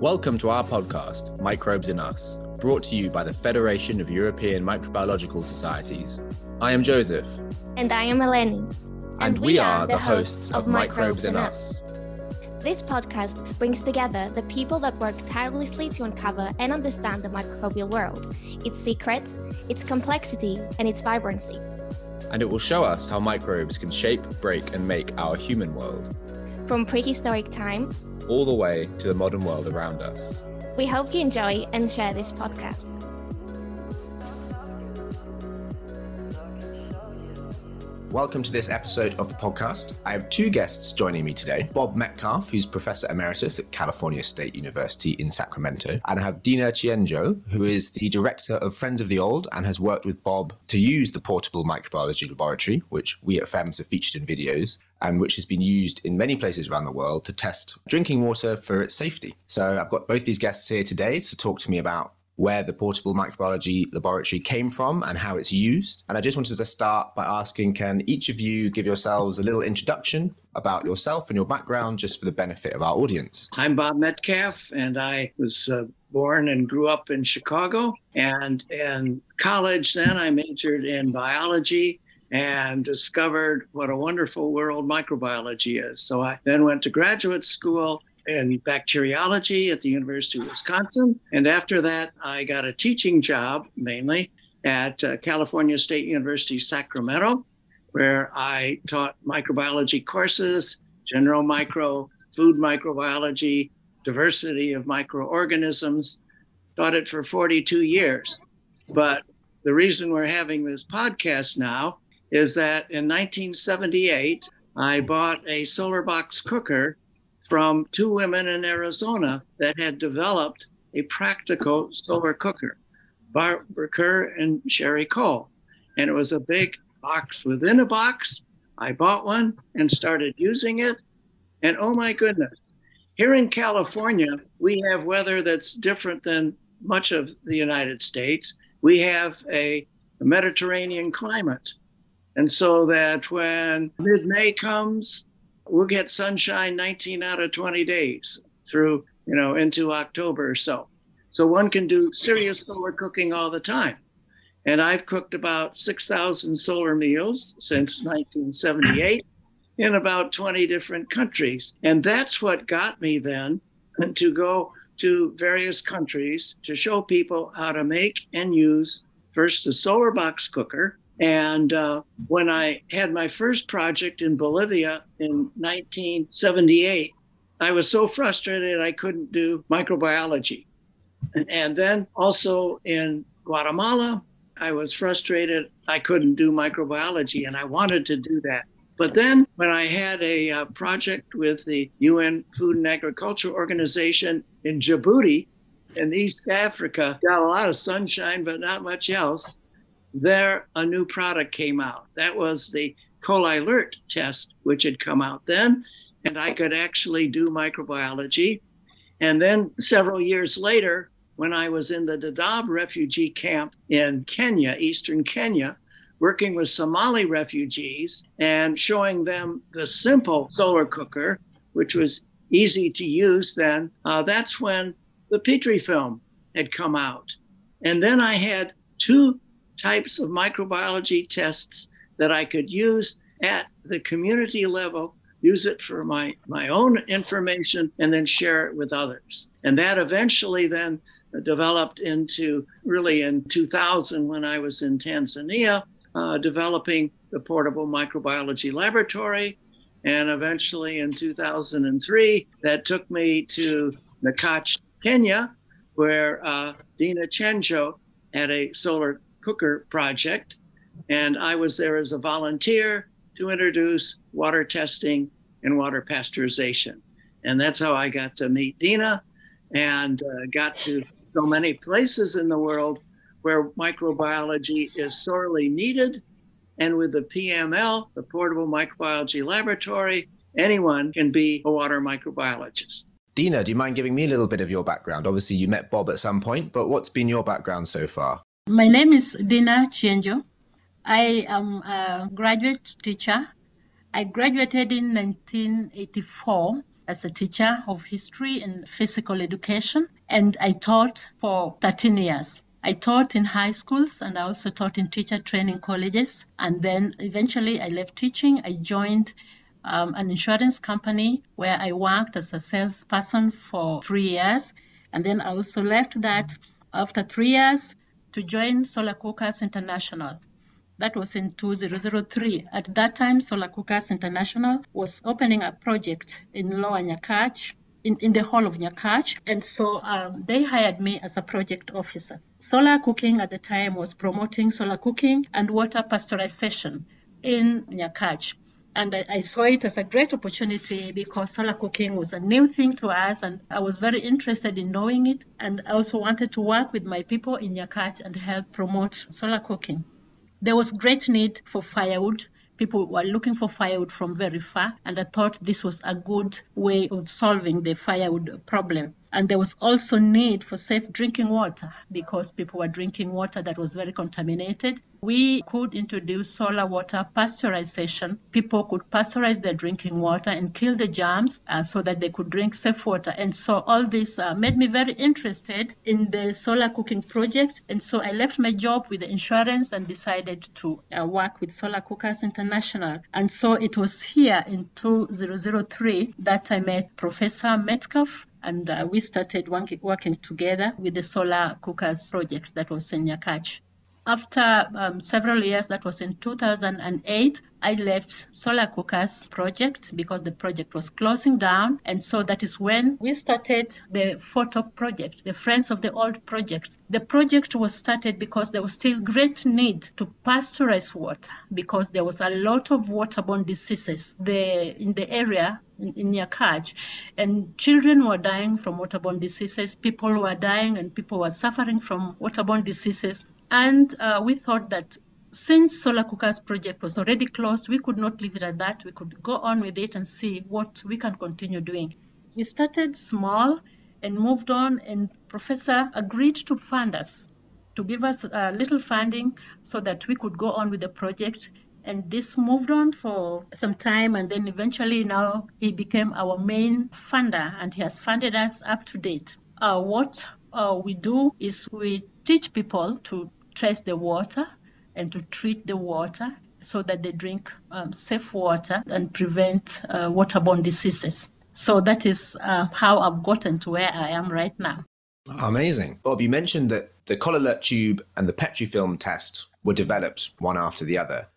Welcome to our podcast, Microbes in Us, brought to you by the Federation of European Microbiological Societies. I am Joseph. And I am Eleni. And, and we, we, are, the hosts of Microbes in Us. This podcast brings together the people that work tirelessly to uncover and understand the microbial world, its secrets, its complexity, and its vibrancy. And it will show us how microbes can shape, break, and make our human world. From prehistoric times all the way to the modern world around us. We hope you enjoy and share this podcast. Welcome to this episode of the podcast. I have two guests joining me today Bob Metcalf, who's Professor Emeritus at California State University in Sacramento, and I have Dina Chienjo, who is the Director of Friends of the Old and has worked with Bob to use the portable microbiology laboratory, which we at FEMS have featured in videos, and which has been used in many places around the world to test drinking water for its safety. So I've got both these guests here today to talk to me about where the portable microbiology laboratory came from and how it's used. And I just wanted to start by asking can each of you give yourselves a little introduction about yourself and your background just for the benefit of our audience? I'm Bob Metcalf, and I was uh, born and grew up in Chicago. And in college, then I majored in biology and discovered what a wonderful world microbiology is. So I then went to graduate school in bacteriology at the University of Wisconsin. And after that, I got a teaching job mainly at uh, California State University, Sacramento, where I taught microbiology courses, general micro, food microbiology, diversity of microorganisms. Taught it for 42 years. But the reason we're having this podcast now is that in 1978, I bought a solar box cooker from two women in Arizona that had developed a practical solar cooker, Barbara Kerr and Sherry Cole. And it was a big box within a box. I bought one and started using it. And oh my goodness, here in California, we have weather that's different than much of the United States. We have a Mediterranean climate. And so that when mid May comes, we'll get sunshine 19 out of 20 days through, you know, into October or so. So one can do serious solar cooking all the time. And I've cooked about 6,000 solar meals since 1978 in about 20 different countries. And that's what got me then to go to various countries to show people how to make and use first a solar box cooker and uh, when I had my first project in Bolivia in 1978, I was so frustrated I couldn't do microbiology. And then also in Guatemala, I was frustrated I couldn't do microbiology and I wanted to do that. But then when I had a uh, project with the UN Food and Agriculture Organization in Djibouti in East Africa, got a lot of sunshine, but not much else there a new product came out. That was the Colilert test, which had come out then, and I could actually do microbiology. And then several years later, when I was in the Dadaab refugee camp in Kenya, eastern Kenya, working with Somali refugees and showing them the simple solar cooker, which was easy to use then, uh, that's when the Petri film had come out. And then I had two types of microbiology tests that I could use at the community level, use it for my, my own information, and then share it with others. And that eventually then developed into really in 2000 when I was in Tanzania, uh, developing the portable microbiology laboratory. And eventually in 2003, that took me to Nyakach, Kenya, where uh, Dina Chenjo had a solar cooker project. And I was there as a volunteer to introduce water testing and water pasteurization. And that's how I got to meet Dina and uh, got to so many places in the world where microbiology is sorely needed. And with the PML, the Portable Microbiology Laboratory, anyone can be a water microbiologist. Dina, do you mind giving me a little bit of your background? Obviously, you met Bob at some point, but what's been your background so far? My name is Dina Chienjo. I am a graduate teacher. I graduated in 1984 as a teacher of history and physical education, and I taught for 13 years. I taught in high schools and I also taught in teacher training colleges. And then eventually I left teaching. I joined um, an insurance company where I worked as a salesperson for three years. And then I also left that after three years to join Solar Cookers International. That was in 2003. At that time, Solar Cookers International was opening a project in Lower Nyakach, in, in the whole of Nyakach. And so um, they hired me as a project officer. Solar cooking at the time was promoting solar cooking and water pasteurization in Nyakach and I, I, saw it as a great opportunity because solar cooking was a new thing to us and I was very interested in knowing it and I also wanted to work with my people in Nyakach and help promote solar cooking. There was great need for firewood. People were looking for firewood from very far and I thought this was a good way of solving the firewood problem. And there was also need for safe drinking water because people were drinking water that was very contaminated. We could introduce solar water pasteurization. People could pasteurize their drinking water and kill the germs uh, so that they could drink safe water. And so all this uh, made me very interested in the solar cooking project. And so I left my job with the insurance and decided to uh, work with Solar Cookers International. And so it was here in 2003 that I met Professor Metcalf and uh, we started working, working together with the solar cookers project that was in Nyakach. After um, several years, that was in 2008, I left Solar Cookers project because the project was closing down. And so that is when we started the FOTO project, the Friends of the Old project. The project was started because there was still great need to pasteurize water because there was a lot of waterborne diseases in the area in, in Nyakach. And children were dying from waterborne diseases, people were dying and people were suffering from waterborne diseases. And uh, we thought that since Solar Cookers project was already closed, we could not leave it at that. We could go on with it and see what we can continue doing. We started small and moved on, and Professor agreed to fund us, to give us a little funding so that we could go on with the project. And this moved on for some time, and then eventually now he became our main funder, and he has funded us up to date. Uh, what uh, we do is we teach people to trace the water and to treat the water so that they drink um, safe water and prevent uh, waterborne diseases. So that is uh, how I've gotten to where I am right now. Amazing. Bob, you mentioned that the Colilert tube and the Petrifilm test were developed one after the other.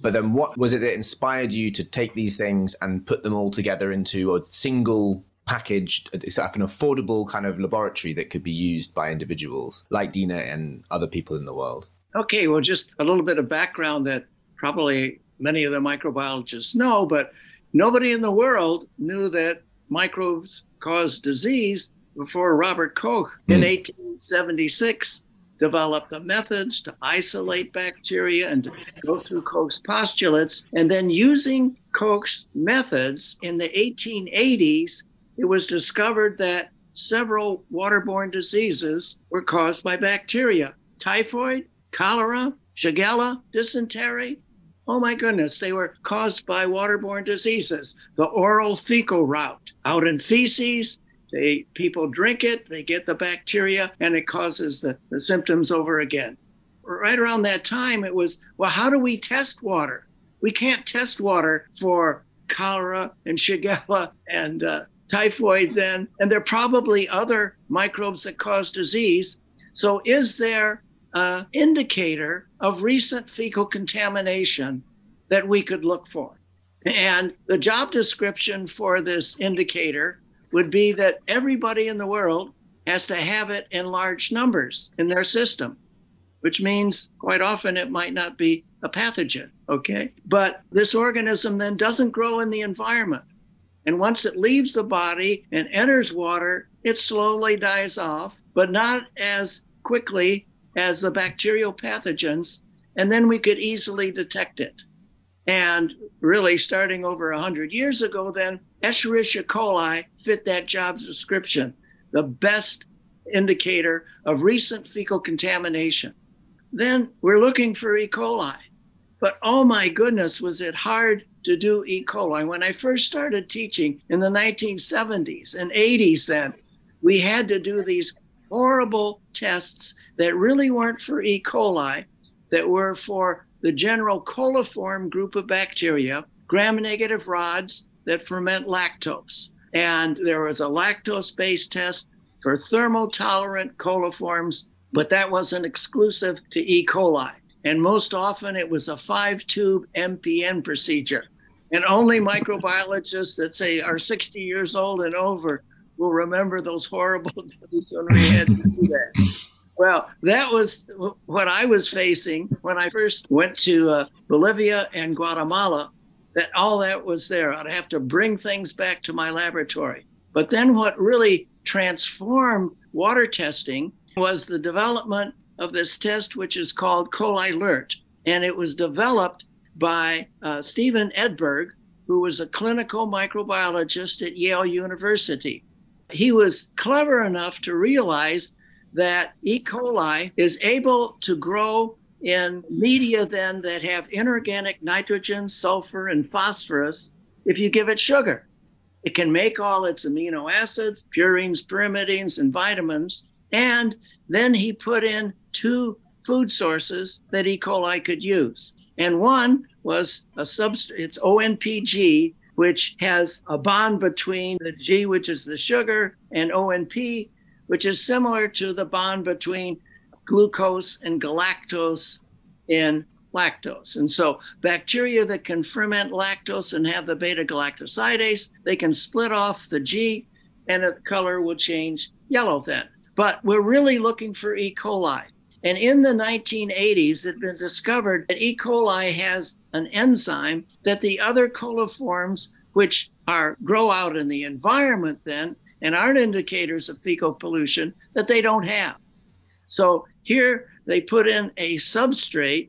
But then what was it that inspired you to take these things and put them all together into a single packaged, it's like an affordable kind of laboratory that could be used by individuals like Dina and other people in the world? Okay, well, just a little bit of background that probably many of the microbiologists know, but nobody in the world knew that microbes cause disease before Robert Koch mm. in 1876 developed the methods to isolate bacteria and to go through Koch's postulates. And then using Koch's methods in the 1880s, it was discovered that several waterborne diseases were caused by bacteria typhoid, cholera, shigella, dysentery. Oh my goodness, they were caused by waterborne diseases. The oral fecal route out in feces, they people drink it, they get the bacteria, and it causes the, the symptoms over again. Right around that time, it was well, how do we test water? We can't test water for cholera and shigella and uh, typhoid then, and there are probably other microbes that cause disease. So, is there an indicator of recent fecal contamination that we could look for? And the job description for this indicator would be that everybody in the world has to have it in large numbers in their system, which means quite often it might not be a pathogen. Okay. But this organism then doesn't grow in the environment. And once it leaves the body and enters water, it slowly dies off, but not as quickly as the bacterial pathogens. And then we could easily detect it. And really, starting over 100 years ago, then Escherichia coli fit that job description, the best indicator of recent fecal contamination. Then we're looking for E. coli. But oh my goodness, was it hard to do E. coli. When I first started teaching in the 1970s and 80s, then we had to do these horrible tests that really weren't for E. coli, that were for the general coliform group of bacteria, gram negative rods that ferment lactose. And there was a lactose based test for thermotolerant coliforms, but that wasn't exclusive to E. coli. And most often it was a five tube MPN procedure. And only microbiologists that say are 60 years old and over will remember those horrible days when we had to do that. Well, that was what I was facing when I first went to uh, Bolivia and Guatemala. That all that was there. I'd have to bring things back to my laboratory. But then what really transformed water testing was the development of this test, which is called Colilert. And it was developed by uh, Stephen Edberg, who was a clinical microbiologist at Yale University. He was clever enough to realize that E. coli is able to grow in media then that have inorganic nitrogen, sulfur, and phosphorus if you give it sugar. It can make all its amino acids, purines, pyrimidines, and vitamins. And then he put in two food sources that E. coli could use. And one was a substrate, it's ONPG, which has a bond between the G, which is the sugar, and ONP, which is similar to the bond between glucose and galactose in lactose. And so bacteria that can ferment lactose and have the beta galactosidase, they can split off the G and the color will change yellow then. But we're really looking for E. coli. And in the 1980s, it had been discovered that E. coli has an enzyme that the other coliforms, which are grow out in the environment then and aren't indicators of fecal pollution, that they don't have. So here they put in a substrate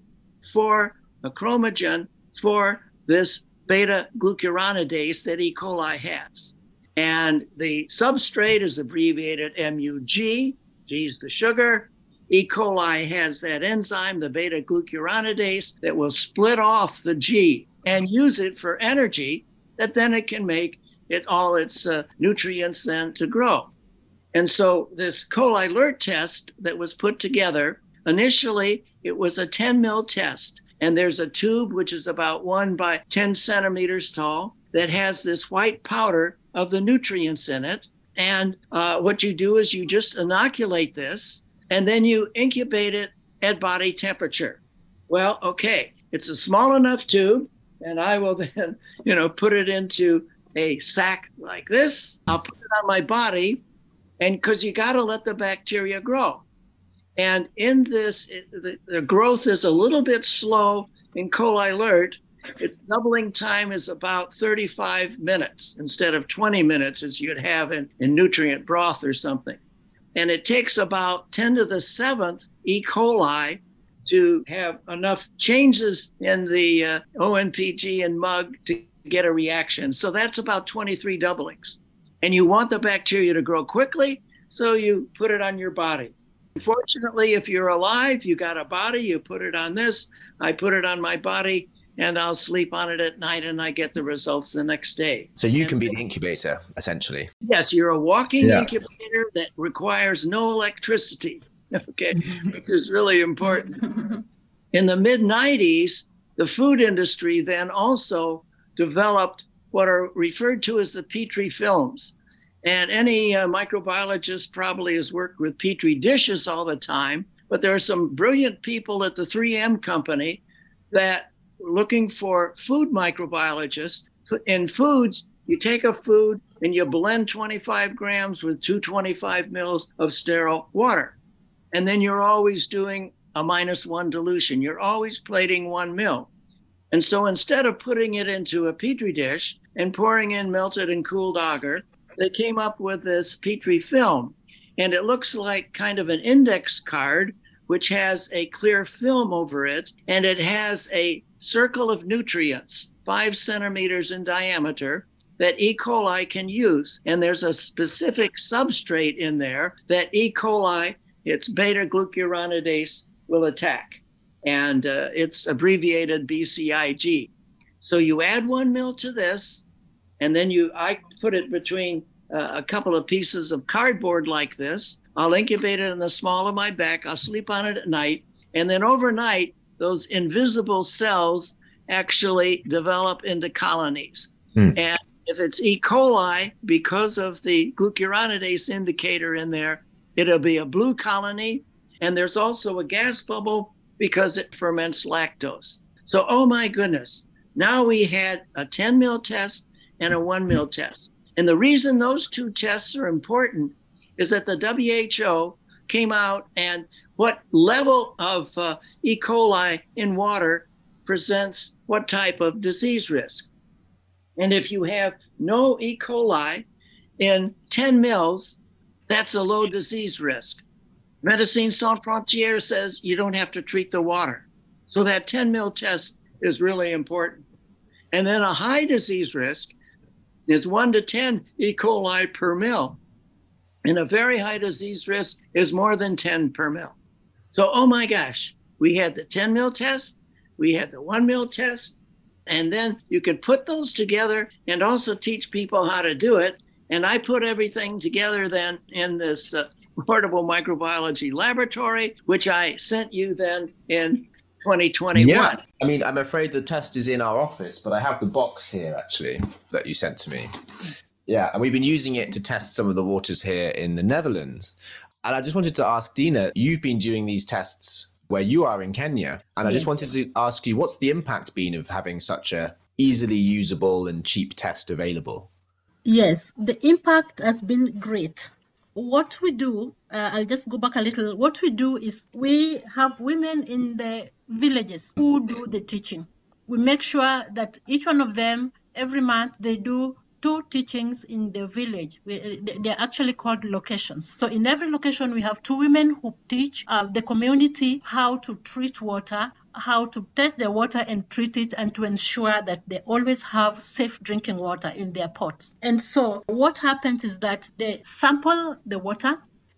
for a chromogen for this beta glucuronidase that E. coli has. And the substrate is abbreviated MUG. G is the sugar, E. coli has that enzyme, the beta glucuronidase, that will split off the G and use it for energy that then it can make it all its uh, nutrients then to grow. And so this Colilert test that was put together, initially it was a 10 mil test. And there's a tube which is about one by 10 centimeters tall that has this white powder of the nutrients in it. And uh, what you do is you just inoculate this and then you incubate it at body temperature. Well, okay, it's a small enough tube, and I will then, you know, put it into a sack like this. I'll put it on my body, and because you got to let the bacteria grow. And in this, it, the, the growth is a little bit slow in Colilert. Its doubling time is about 35 minutes instead of 20 minutes as you'd have in, in nutrient broth or something. And it takes about 10 to the seventh E. coli to have enough changes in the uh, ONPG and MUG to get a reaction. So that's about 23 doublings. And you want the bacteria to grow quickly, so you put it on your body. Fortunately, if you're alive, you got a body, you put it on this. I put it on my body and I'll sleep on it at night and I get the results the next day. So you and can be the incubator, essentially. Yes, you're a walking Yeah. incubator that requires no electricity. Okay, which is really important. In the mid 90s, the food industry then also developed what are referred to as the Petri films. And any uh, microbiologist probably has worked with Petri dishes all the time, but there are some brilliant people at the 3M company that looking for food microbiologists. In foods, you take a food and you blend 25 grams with 225 mils of sterile water. And then you're always doing a minus one dilution. You're always plating one mil. And so instead of putting it into a petri dish and pouring in melted and cooled agar, they came up with this petri film. And it looks like kind of an index card, which has a clear film over it, and it has a circle of nutrients, five centimeters in diameter, that E. coli can use. And there's a specific substrate in there that E. coli, its beta glucuronidase, will attack. and uh, it's abbreviated BCIG. So you add one mil to this, and then you I put it between uh, a couple of pieces of cardboard like this. I'll incubate it in the small of my back. I'll sleep on it at night, and then overnight, those invisible cells actually develop into colonies. Hmm. And if it's E. coli, because of the glucuronidase indicator in there, it'll be a blue colony. And there's also a gas bubble because it ferments lactose. So, oh my goodness, now we had a 10 mil test and a 1 mil test. And the reason those two tests are important is that the WHO came out and what level of uh, E. coli in water presents what type of disease risk. And if you have no E. coli in 10 mils, that's a low disease risk. Médecins Sans Frontières says you don't have to treat the water. So that 10 mil test is really important. And then a high disease risk is 1 to 10 E. coli per mil. And a very high disease risk is more than 10 per mil. So, oh my gosh, we had the 10 mil test, we had the 1 mil test, and then you can put those together and also teach people how to do it. And I put everything together then in this uh, portable microbiology laboratory, which I sent you then in 2021. Yeah. I mean, I'm afraid the test is in our office, but I have the box here actually that you sent to me. Yeah, and we've been using it to test some of the waters here in the Netherlands. And I just wanted to ask Dina, you've been doing these tests where you are in Kenya, and I just wanted to ask you, what's the impact been of having such a easily usable and cheap test available? Yes, the impact has been great what we do, uh, I'll just go back a little. What we do is we have women in the villages who do the teaching. We make sure that each one of them, every month, they do two teachings in the village. We, they're actually called locations. So in every location, we have two women who teach uh, the community how to treat water, how to test the water and treat it and to ensure that they always have safe drinking water in their pots. And so what happens is that they sample the water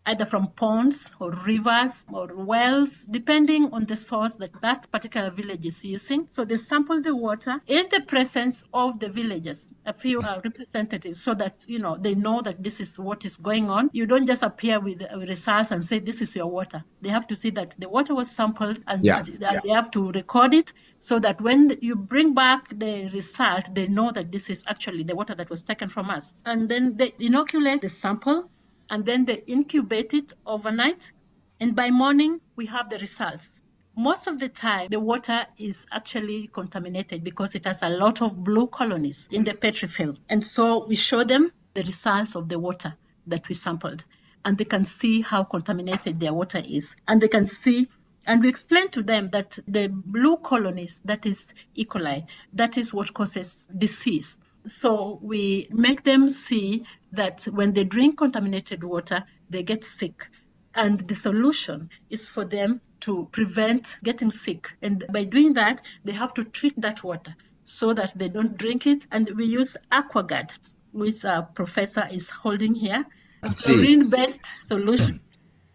either from ponds or rivers or wells, depending on the source that that particular village is using. So they sample the water in the presence of the villagers, a few uh, representatives, so that you know they know that this is what is going on. You don't just appear with uh, results and say this is your water. They have to see that the water was sampled and, yeah. yeah. they have to record it so that when you bring back the result, they know that this is actually the water that was taken from us. And then they inoculate the sample and then they incubate it overnight. And by morning, we have the results. Most of the time, the water is actually contaminated because it has a lot of blue colonies in the petri film. And so we show them the results of the water that we sampled. And they can see how contaminated their water is. And they can see and we explain to them that the blue colonies, that is E. coli, that is what causes disease. So we make them see that when they drink contaminated water, they get sick. And the solution is for them to prevent getting sick. And by doing that, they have to treat that water so that they don't drink it. And we use AquaGuard, which our professor is holding here, a chlorine-based solution.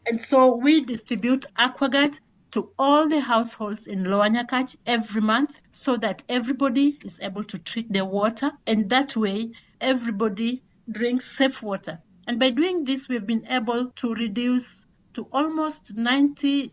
And so we distribute AquaGuard to all the households in Lower Nyakach every month so that everybody is able to treat their water. And that way, everybody drinks safe water. And by doing this, we've been able to reduce to almost 95%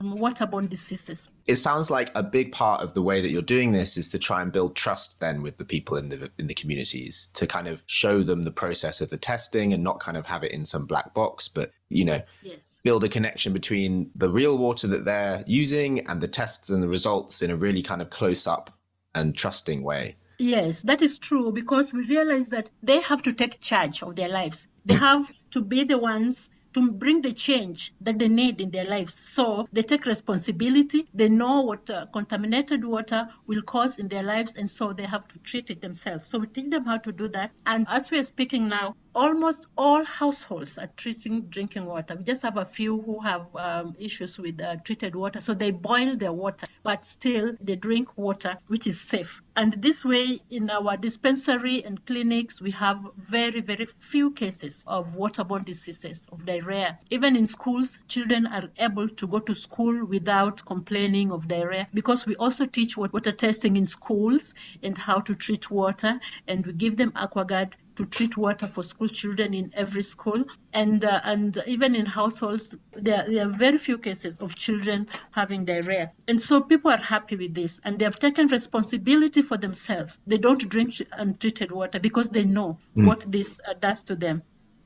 waterborne diseases. It sounds like a big part of the way that you're doing this is to try and build trust then with the people in the in the communities to kind of show them the process of the testing and not kind of have it in some black box but you know yes. build a connection between the real water that they're using and the tests and the results in a really kind of close up and trusting way. Yes, that is true because we realize that they have to take charge of their lives. They mm. have to be the ones to bring the change that they need in their lives. So they take responsibility. They know what uh, contaminated water will cause in their lives, and so they have to treat it themselves. So we teach them how to do that. And as we are speaking now, almost all households are treating drinking water. We just have a few who have um, issues with uh, treated water, so they boil their water, but still they drink water which is safe. And this way, in our dispensary and clinics, we have very, very few cases of waterborne diseases, of diarrhea. Even in schools, children are able to go to school without complaining of diarrhea because we also teach water testing in schools and how to treat water, and we give them AquaGuard to treat water for school children in every school. And uh, and even in households, there, there are very few cases of children having diarrhea. And so people are happy with this, and they have taken responsibility for themselves. They don't drink untreated water because they know mm. what this uh, does to them.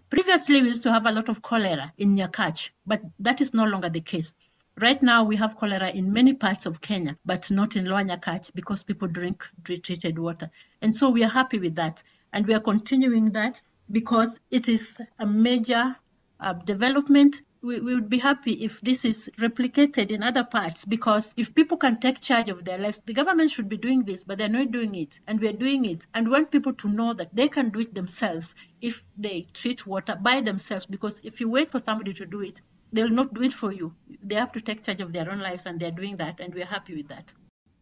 Previously, we used to have a lot of cholera in Nyakach, but that is no longer the case. Right now, we have cholera in many parts of Kenya, but not in Lower Nyakach because people drink treated water. And so we are happy with that. And we are continuing that because it is a major uh, development. We, we would be happy if this is replicated in other parts because if people can take charge of their lives, the government should be doing this, but they're not doing it. And we're doing it. And we want people to know that they can do it themselves if they treat water by themselves. Because if you wait for somebody to do it, they'll not do it for you. They have to take charge of their own lives, and they're doing that. And we're happy with that.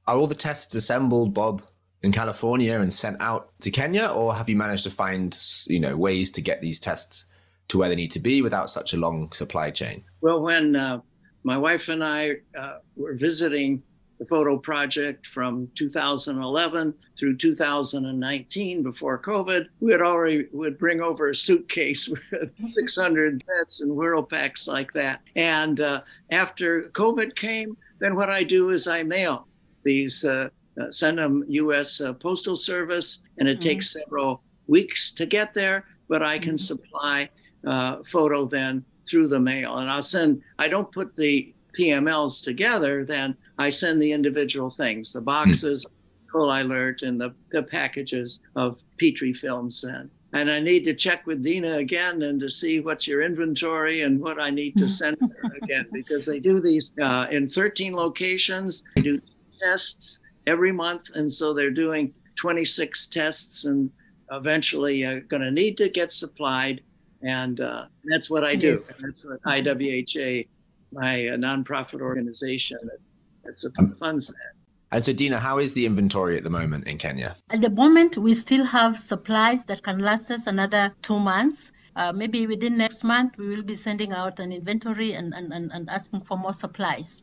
Are all the tests assembled, Bob? In California and sent out to Kenya, or have you managed to find you know ways to get these tests to where they need to be without such a long supply chain? Well, when uh, my wife and I uh, were visiting the FOTO project from 2011 through 2019 before COVID, we had already would bring over a suitcase with 600 pets and whirl packs like that. And uh, after COVID came, then what I do is I mail these uh, send them U.S. Uh, Postal Service, and it mm-hmm. takes several weeks to get there. But I can mm-hmm. supply uh, FOTO then through the mail, and I'll send. I don't put the PMLs together. Then I send the individual things, the boxes, mm-hmm. Colilert, and the, the packages of Petri films. Then and I need to check with Dina again and to see what's your inventory and what I need to send her again because they do these uh, in 13 locations. They do tests every month. And so they're doing 26 tests and eventually uh, going to need to get supplied. And uh, that's what I do. Yes. That's what IWHA, my uh, nonprofit organization, that, that's a funds that. And so, Dina, how is the inventory at the moment in Kenya? At the moment, we still have supplies that can last us another two months. Uh, maybe within next month, we will be sending out an inventory and, and, and, and asking for more supplies.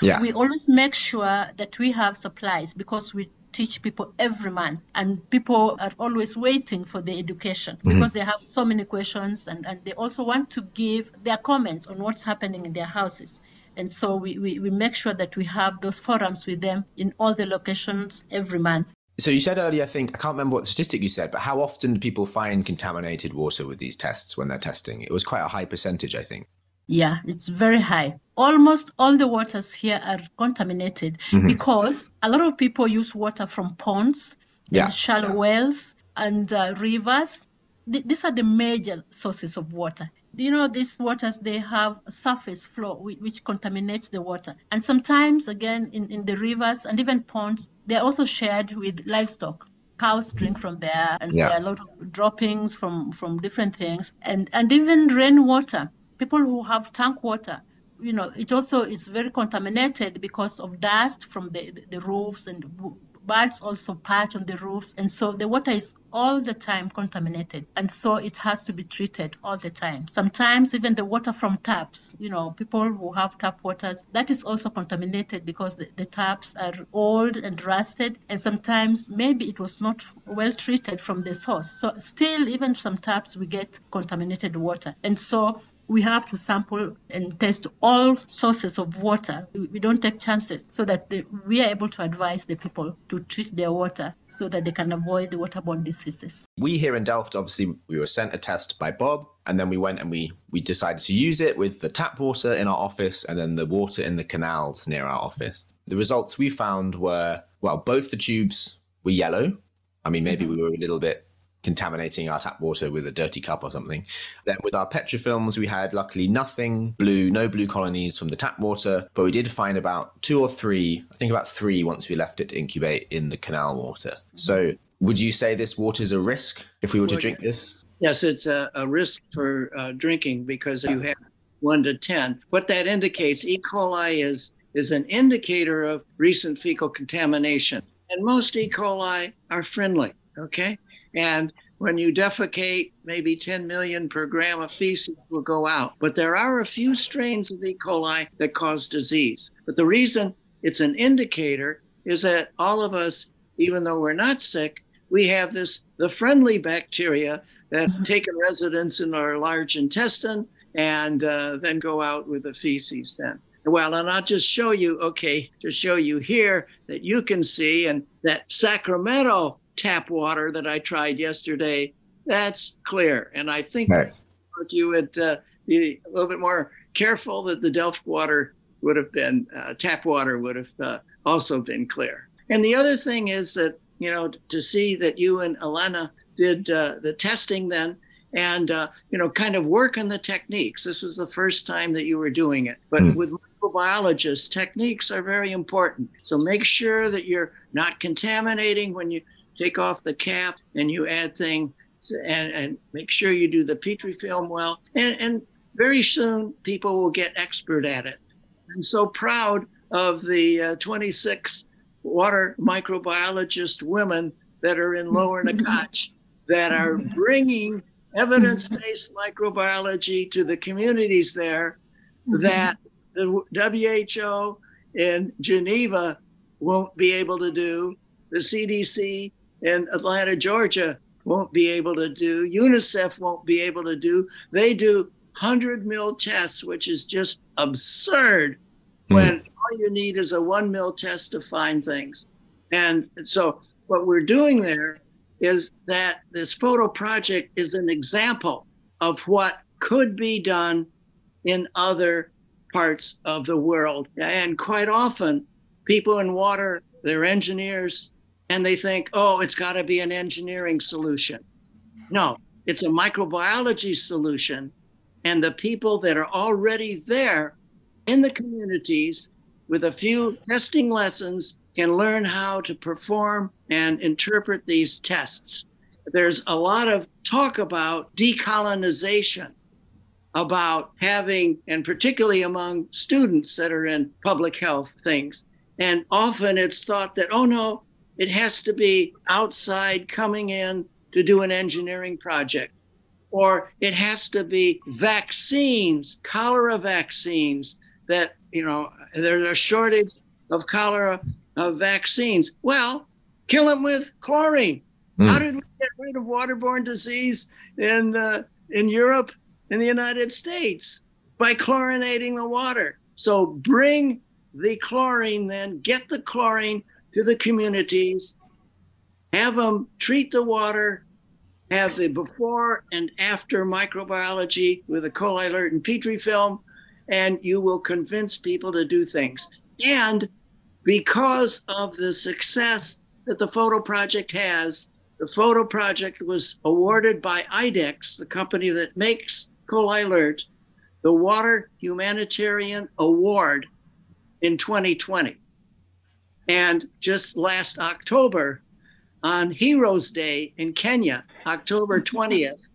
Yeah. We always make sure that we have supplies because we teach people every month and people are always waiting for the education mm-hmm. because they have so many questions and, and they also want to give their comments on what's happening in their houses and so we, we, we make sure that we have those forums with them in all the locations every month so you said earlier, I think I can't remember what statistic you said, but how often do people find contaminated water with these tests when they're testing? It was quite a high percentage, I think. Yeah, it's very high. Almost all the waters here are contaminated mm-hmm. because a lot of people use water from ponds, yeah. shallow wells, and uh, rivers. Th- these are the major sources of water. You know, these waters, they have surface flow which, which contaminates the water. And sometimes, again, in, in the rivers and even ponds, they're also shared with livestock cows drink from there and yeah. there are a lot of droppings from from different things and and even rainwater people who have tank water you know it also is very contaminated because of dust from the the roofs and birds also perch on the roofs. And so the water is all the time contaminated. And so it has to be treated all the time. Sometimes even the water from taps you know people who have tap waters that is also contaminated because the, the taps are old and rusted. And sometimes maybe it was not well treated from the source. So still even some taps we get contaminated water. And so we have to sample and test all sources of water. We don't take chances so that the, we are able to advise the people to treat their water so that they can avoid the waterborne diseases. We here in Delft, obviously, we were sent a test by Bob, and then we went and we we decided to use it with the tap water in our office and then the water in the canals near our office. The results we found were well, both the tubes were yellow. I mean, maybe mm-hmm. we were a little bit contaminating our tap water with a dirty cup or something. Then with our Petrifilms, we had luckily nothing blue, no blue colonies from the tap water, but we did find about two or three, I think about three once we left it to incubate in the canal water. So would you say this water is a risk if we were to drink this? Yes, it's a, a risk for uh, drinking because you have one to 10. What that indicates, E. coli is, is an indicator of recent fecal contamination. And most E. coli are friendly, okay? And when you defecate, maybe 10 million per gram of feces will go out. But there are a few strains of E. coli that cause disease. But the reason it's an indicator is that all of us, even though we're not sick, we have this the friendly bacteria that mm-hmm. take residence in our large intestine and uh, then go out with the feces then. Well, and I'll just show you, okay, to show you here that you can see, and that Sacramento tap water that I tried yesterday, that's clear. And I think right. you would uh, be a little bit more careful that the Delft water would have been, uh, tap water would have uh, also been clear. And the other thing is that, you know, to see that you and Elena did uh, the testing then and uh, you know kind of work on the techniques this was the first time that you were doing it but mm. with microbiologists techniques are very important so make sure that you're not contaminating when you take off the cap and you add things and, and make sure you do the petri film well. And, and very soon people will get expert at it. I'm so proud of the uh, 26 water microbiologist women that are in lower Nyakach that are bringing evidence based microbiology to the communities there that the WHO in Geneva won't be able to do, the CDC in Atlanta, Georgia won't be able to do, UNICEF won't be able to do. They do 100 mil tests, which is just absurd mm. when all you need is a one mil test to find things. And so, what we're doing there is that this FOTO project is an example of what could be done in other parts of the world. And quite often, people in water, they're engineers, and they think, oh, it's got to be an engineering solution. No, it's a microbiology solution. And the people that are already there in the communities with a few testing lessons can learn how to perform and interpret these tests. There's a lot of talk about decolonization, about having, and particularly among students that are in public health things. And often it's thought that, oh no, it has to be outside coming in to do an engineering project. Or it has to be vaccines, cholera vaccines, that, you know, there's a shortage of cholera of vaccines. Well, kill them with chlorine. Mm. How did we get rid of waterborne disease in uh, in Europe, in the United States, by chlorinating the water? So bring the chlorine, then get the chlorine to the communities, have them treat the water, have the before and after microbiology with a Colilert and petri film, and you will convince people to do things. And because of the success that the FOTO project has, the FOTO project was awarded by IDEXX, the company that makes Colilert, the Water Humanitarian Award in 2020. And just last October, on Heroes Day in Kenya, October 20th,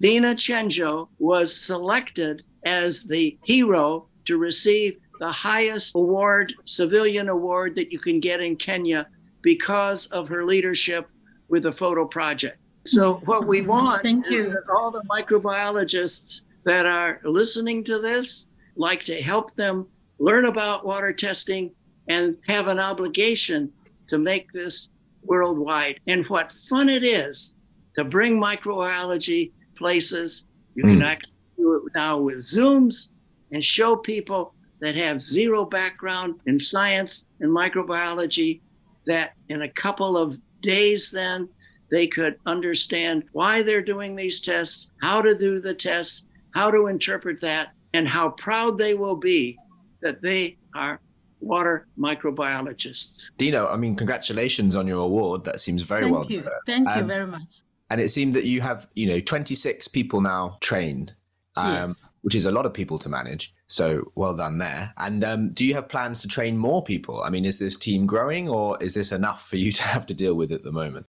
Dina Chenjo was selected as the hero to receive the highest award, civilian award that you can get in Kenya because of her leadership with the FOTO project. So what we want Thank is you. that all the microbiologists that are listening to this like to help them learn about water testing and have an obligation to make this worldwide. And what fun it is to bring microbiology places. You mm. can actually do it now with Zooms and show people that have zero background in science and microbiology that in a couple of days then they could understand why they're doing these tests, how to do the tests, how to interpret that, and how proud they will be that they are water microbiologists. Dino, I mean, congratulations on your award. That seems very Thank well. You. Thank um, you very much. And it seemed that you have, you know, 26 people now trained, um, yes. which is a lot of people to manage. So well done there. And um, do you have plans to train more people? I mean, is this team growing or is this enough for you to have to deal with at the moment?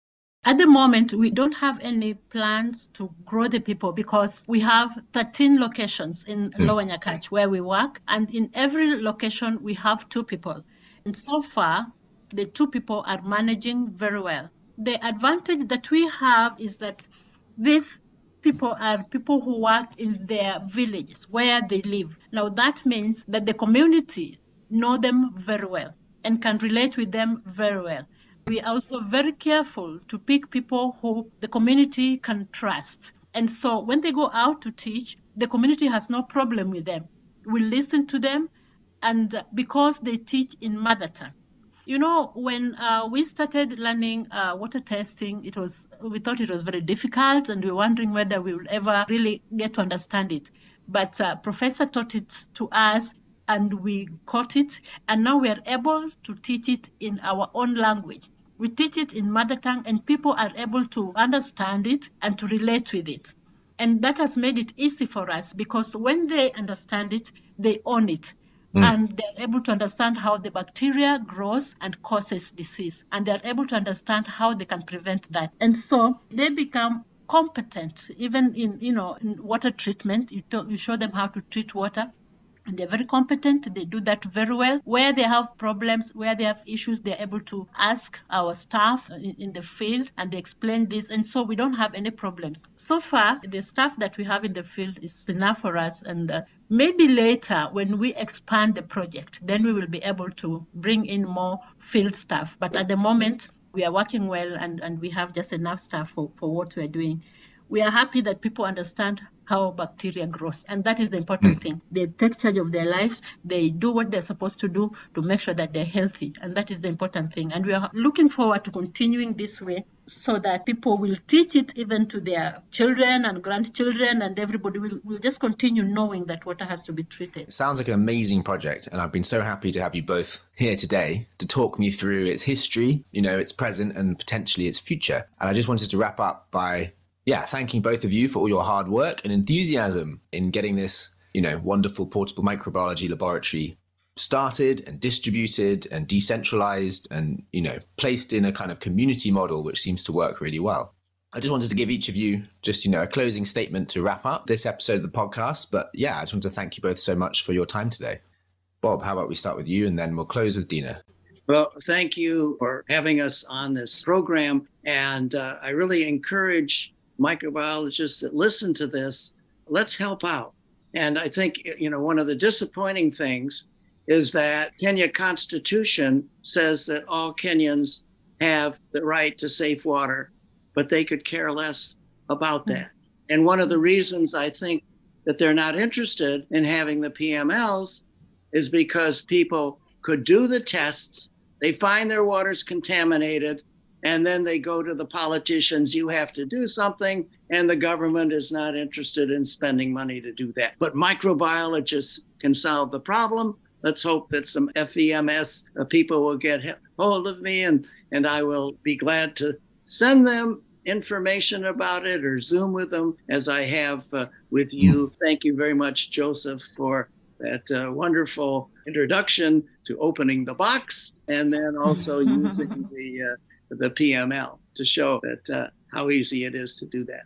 At the moment, we don't have any plans to grow the people because we have 13 locations in mm. Lower Nyakach where we work, and in every location we have two people. And so far, the two people are managing very well. The advantage that we have is that these people are people who work in their villages where they live. Now that means that the community know them very well and can relate with them very well. We are also very careful to pick people who the community can trust. And so when they go out to teach, the community has no problem with them. We listen to them, and because they teach in mother tongue. You know, when uh, we started learning uh, water testing, it was we thought it was very difficult, and we were wondering whether we would ever really get to understand it. But uh, Professor taught it to us, and we caught it, and now we are able to teach it in our own language. We teach it in mother tongue, and people are able to understand it and to relate with it. And that has made it easy for us because when they understand it, they own it Mm. And they're able to understand how the bacteria grows and causes disease. And they're able to understand how they can prevent that. And so they become competent even in you know in water treatment you, you show them how to treat water they're very competent. They do that very well. Where they have problems, where they have issues, they're able to ask our staff in, in, the field and they explain this. And so we don't have any problems. So far, the staff that we have in the field is enough for us. And uh, maybe later, when we expand the project, then we will be able to bring in more field staff. But at the moment, we are working well and, and we have just enough staff for, for what we're doing. We are happy that people understand how bacteria grows. And that is the important mm. thing. They take charge of their lives. They do what they're supposed to do to make sure that they're healthy. And that is the important thing. And we are looking forward to continuing this way so that people will teach it even to their children and grandchildren and everybody will, will just continue knowing that water has to be treated. It sounds like an amazing project and I've been so happy to have you both here today to talk me through its history, you know, its present and potentially its future. And I just wanted to wrap up by yeah, thanking both of you for all your hard work and enthusiasm in getting this, you know, wonderful portable microbiology laboratory started and distributed and decentralized and, you know, placed in a kind of community model which seems to work really well. I just wanted to give each of you just, you know, a closing statement to wrap up this episode of the podcast. But yeah, I just want to thank you both so much for your time today. Bob, how about we start with you and then we'll close with Dina? Well, thank you for having us on this program. And uh, I really encourage microbiologists that listen to this, let's help out. And I think, you know, one of the disappointing things is that Kenya Constitution says that all Kenyans have the right to safe water, but they could care less about hmm. that. And one of the reasons I think that they're not interested in having the PMLs is because people could do the tests, they find their water's contaminated, and then they go to the politicians you have to do something and the government is not interested in spending money to do that. But microbiologists can solve the problem. Let's hope that some FEMS uh, people will get hold of me and and i will be glad to send them information about it or zoom with them as i have uh, with you. Thank you very much joseph for that uh, wonderful introduction to opening the box and then also using the uh, the PML to show that uh, how easy it is to do that.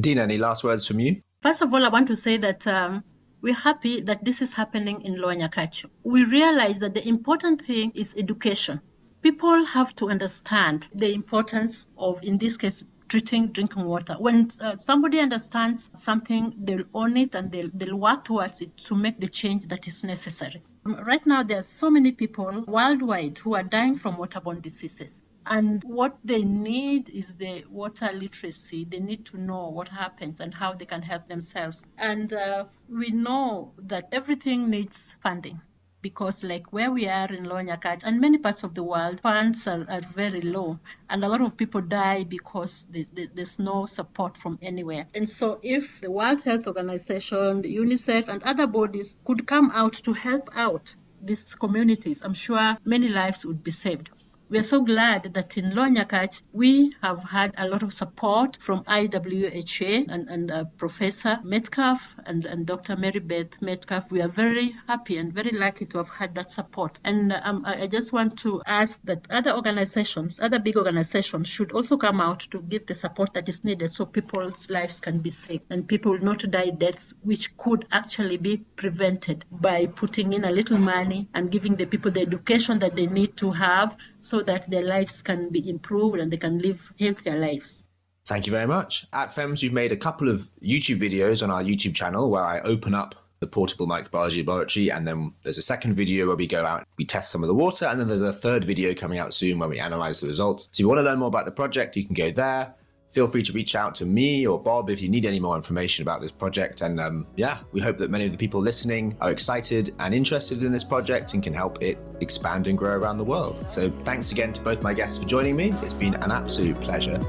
Dina, any last words from you? First of all, I want to say that um, we're happy that this is happening in Lower Nyakach. We realize that the important thing is education. People have to understand the importance of, in this case, treating drinking water. When uh, somebody understands something, they'll own it and they'll, they'll work towards it to make the change that is necessary. Right now, there are so many people worldwide who are dying from waterborne diseases. And what they need is the water literacy. They need to know what happens and how they can help themselves. And uh, we know that everything needs funding because like where we are in Lower Nyakach and many parts of the world, funds are, are very low. And a lot of people die because there's, there's no support from anywhere. And so if the World Health Organization, the UNICEF and other bodies could come out to help out these communities, I'm sure many lives would be saved. We're so glad that in Lonyakach we have had a lot of support from IWHA and, and uh, Professor Metcalf and, and Dr. Mary Beth Metcalf. We are very happy and very lucky to have had that support. And um, I just want to ask that other organizations, other big organizations, should also come out to give the support that is needed so people's lives can be saved and people will not die deaths which could actually be prevented by putting in a little money and giving the people the education that they need to have so that their lives can be improved and they can live healthier lives. Thank you very much. At FEMS, we've made a couple of YouTube videos on our YouTube channel where I open up the portable microbiology laboratory, and then there's a second video where we go out, we test some of the water, and then there's a third video coming out soon where we analyze the results. So if you want to learn more about the project, you can go there feel free to reach out to me or Bob if you need any more information about this project. And um, yeah, we hope that many of the people listening are excited and interested in this project and can help it expand and grow around the world. So thanks again to both my guests for joining me. It's been an absolute pleasure.